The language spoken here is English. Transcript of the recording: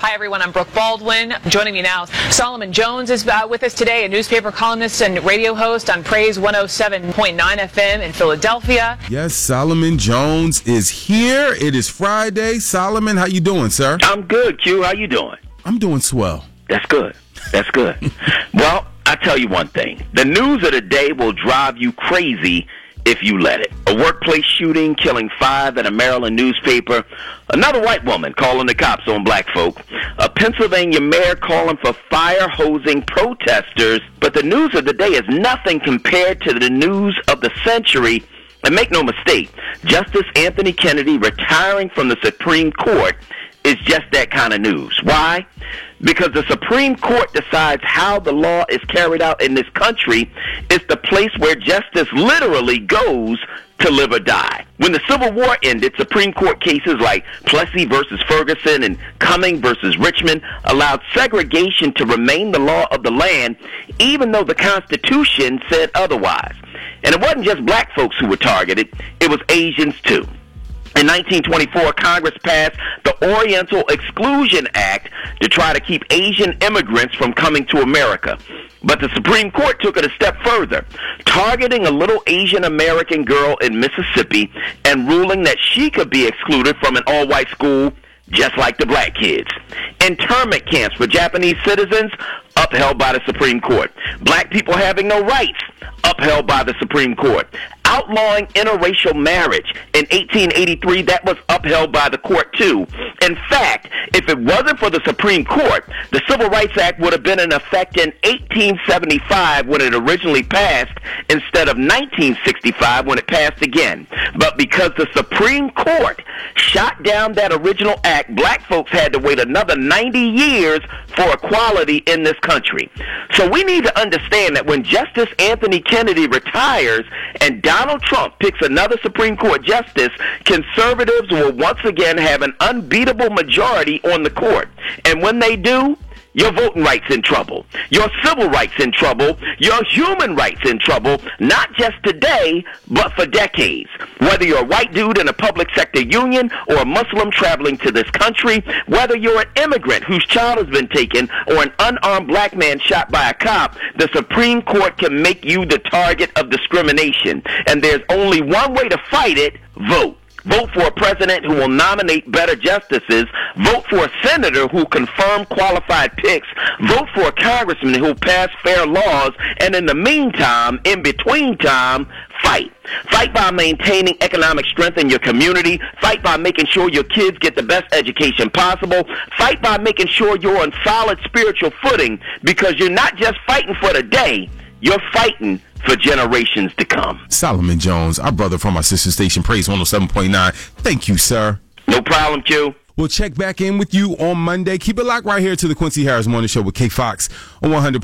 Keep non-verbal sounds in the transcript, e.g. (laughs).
Hi, everyone. I'm Brooke Baldwin. Joining me now, Solomon Jones is uh, with us today, a newspaper columnist and radio host on Praise 107.9 FM in Philadelphia. Yes, Solomon Jones is here. It is Friday. Solomon, how you doing, sir? I'm good, Q. How you doing? I'm doing swell. That's good. That's good. (laughs) well, I tell you one thing. The news of the day will drive you crazy if you let it. A workplace shooting killing five in a Maryland newspaper. Another white woman calling the cops on black folk. A Pennsylvania mayor calling for fire hosing protesters. But the news of the day is nothing compared to the news of the century. And make no mistake, Justice Anthony Kennedy retiring from the Supreme Court is just that kind of news. Why? Because the Supreme Court decides how the law is carried out in this country. It's the place where justice literally goes to live or die. When the Civil War ended, Supreme Court cases like Plessy versus Ferguson and Cumming versus Richmond allowed segregation to remain the law of the land, even though the Constitution said otherwise. And it wasn't just black folks who were targeted, it was Asians too. In 1924, Congress passed the Oriental Exclusion Act to try to keep Asian immigrants from coming to America. But the Supreme Court took it a step further, targeting a little Asian American girl in Mississippi and ruling that she could be excluded from an all white school just like the black kids. Internment camps for Japanese citizens, upheld by the Supreme Court. Black people having no rights, upheld by the Supreme Court. Outlawing interracial marriage in 1883, that was upheld by the court too. In fact, if it wasn't for the Supreme Court, the Civil Rights Act would have been in effect in 1875 when it originally passed instead of 1965 when it passed again. But because the Supreme Court shot down that original act, black folks had to wait another 90 years for equality in this country. So we need to understand that when Justice Anthony Kennedy retires and Donald Trump picks another Supreme Court justice, conservatives will once again have an unbeatable majority on the court. And when they do, your voting rights in trouble. Your civil rights in trouble. Your human rights in trouble. Not just today, but for decades. Whether you're a white dude in a public sector union or a Muslim traveling to this country, whether you're an immigrant whose child has been taken or an unarmed black man shot by a cop, the Supreme Court can make you the target of discrimination. And there's only one way to fight it, vote. Vote for a president who will nominate better justices. Vote for a senator who confirm qualified picks. Vote for a congressman who pass fair laws. And in the meantime, in between time, fight. Fight by maintaining economic strength in your community. Fight by making sure your kids get the best education possible. Fight by making sure you're on solid spiritual footing because you're not just fighting for the day, you're fighting for generations to come. Solomon Jones, our brother from our sister station, Praise 107.9. Thank you, sir. No problem, Q. We'll check back in with you on Monday. Keep it locked right here to the Quincy Harris Morning Show with K Fox on 100.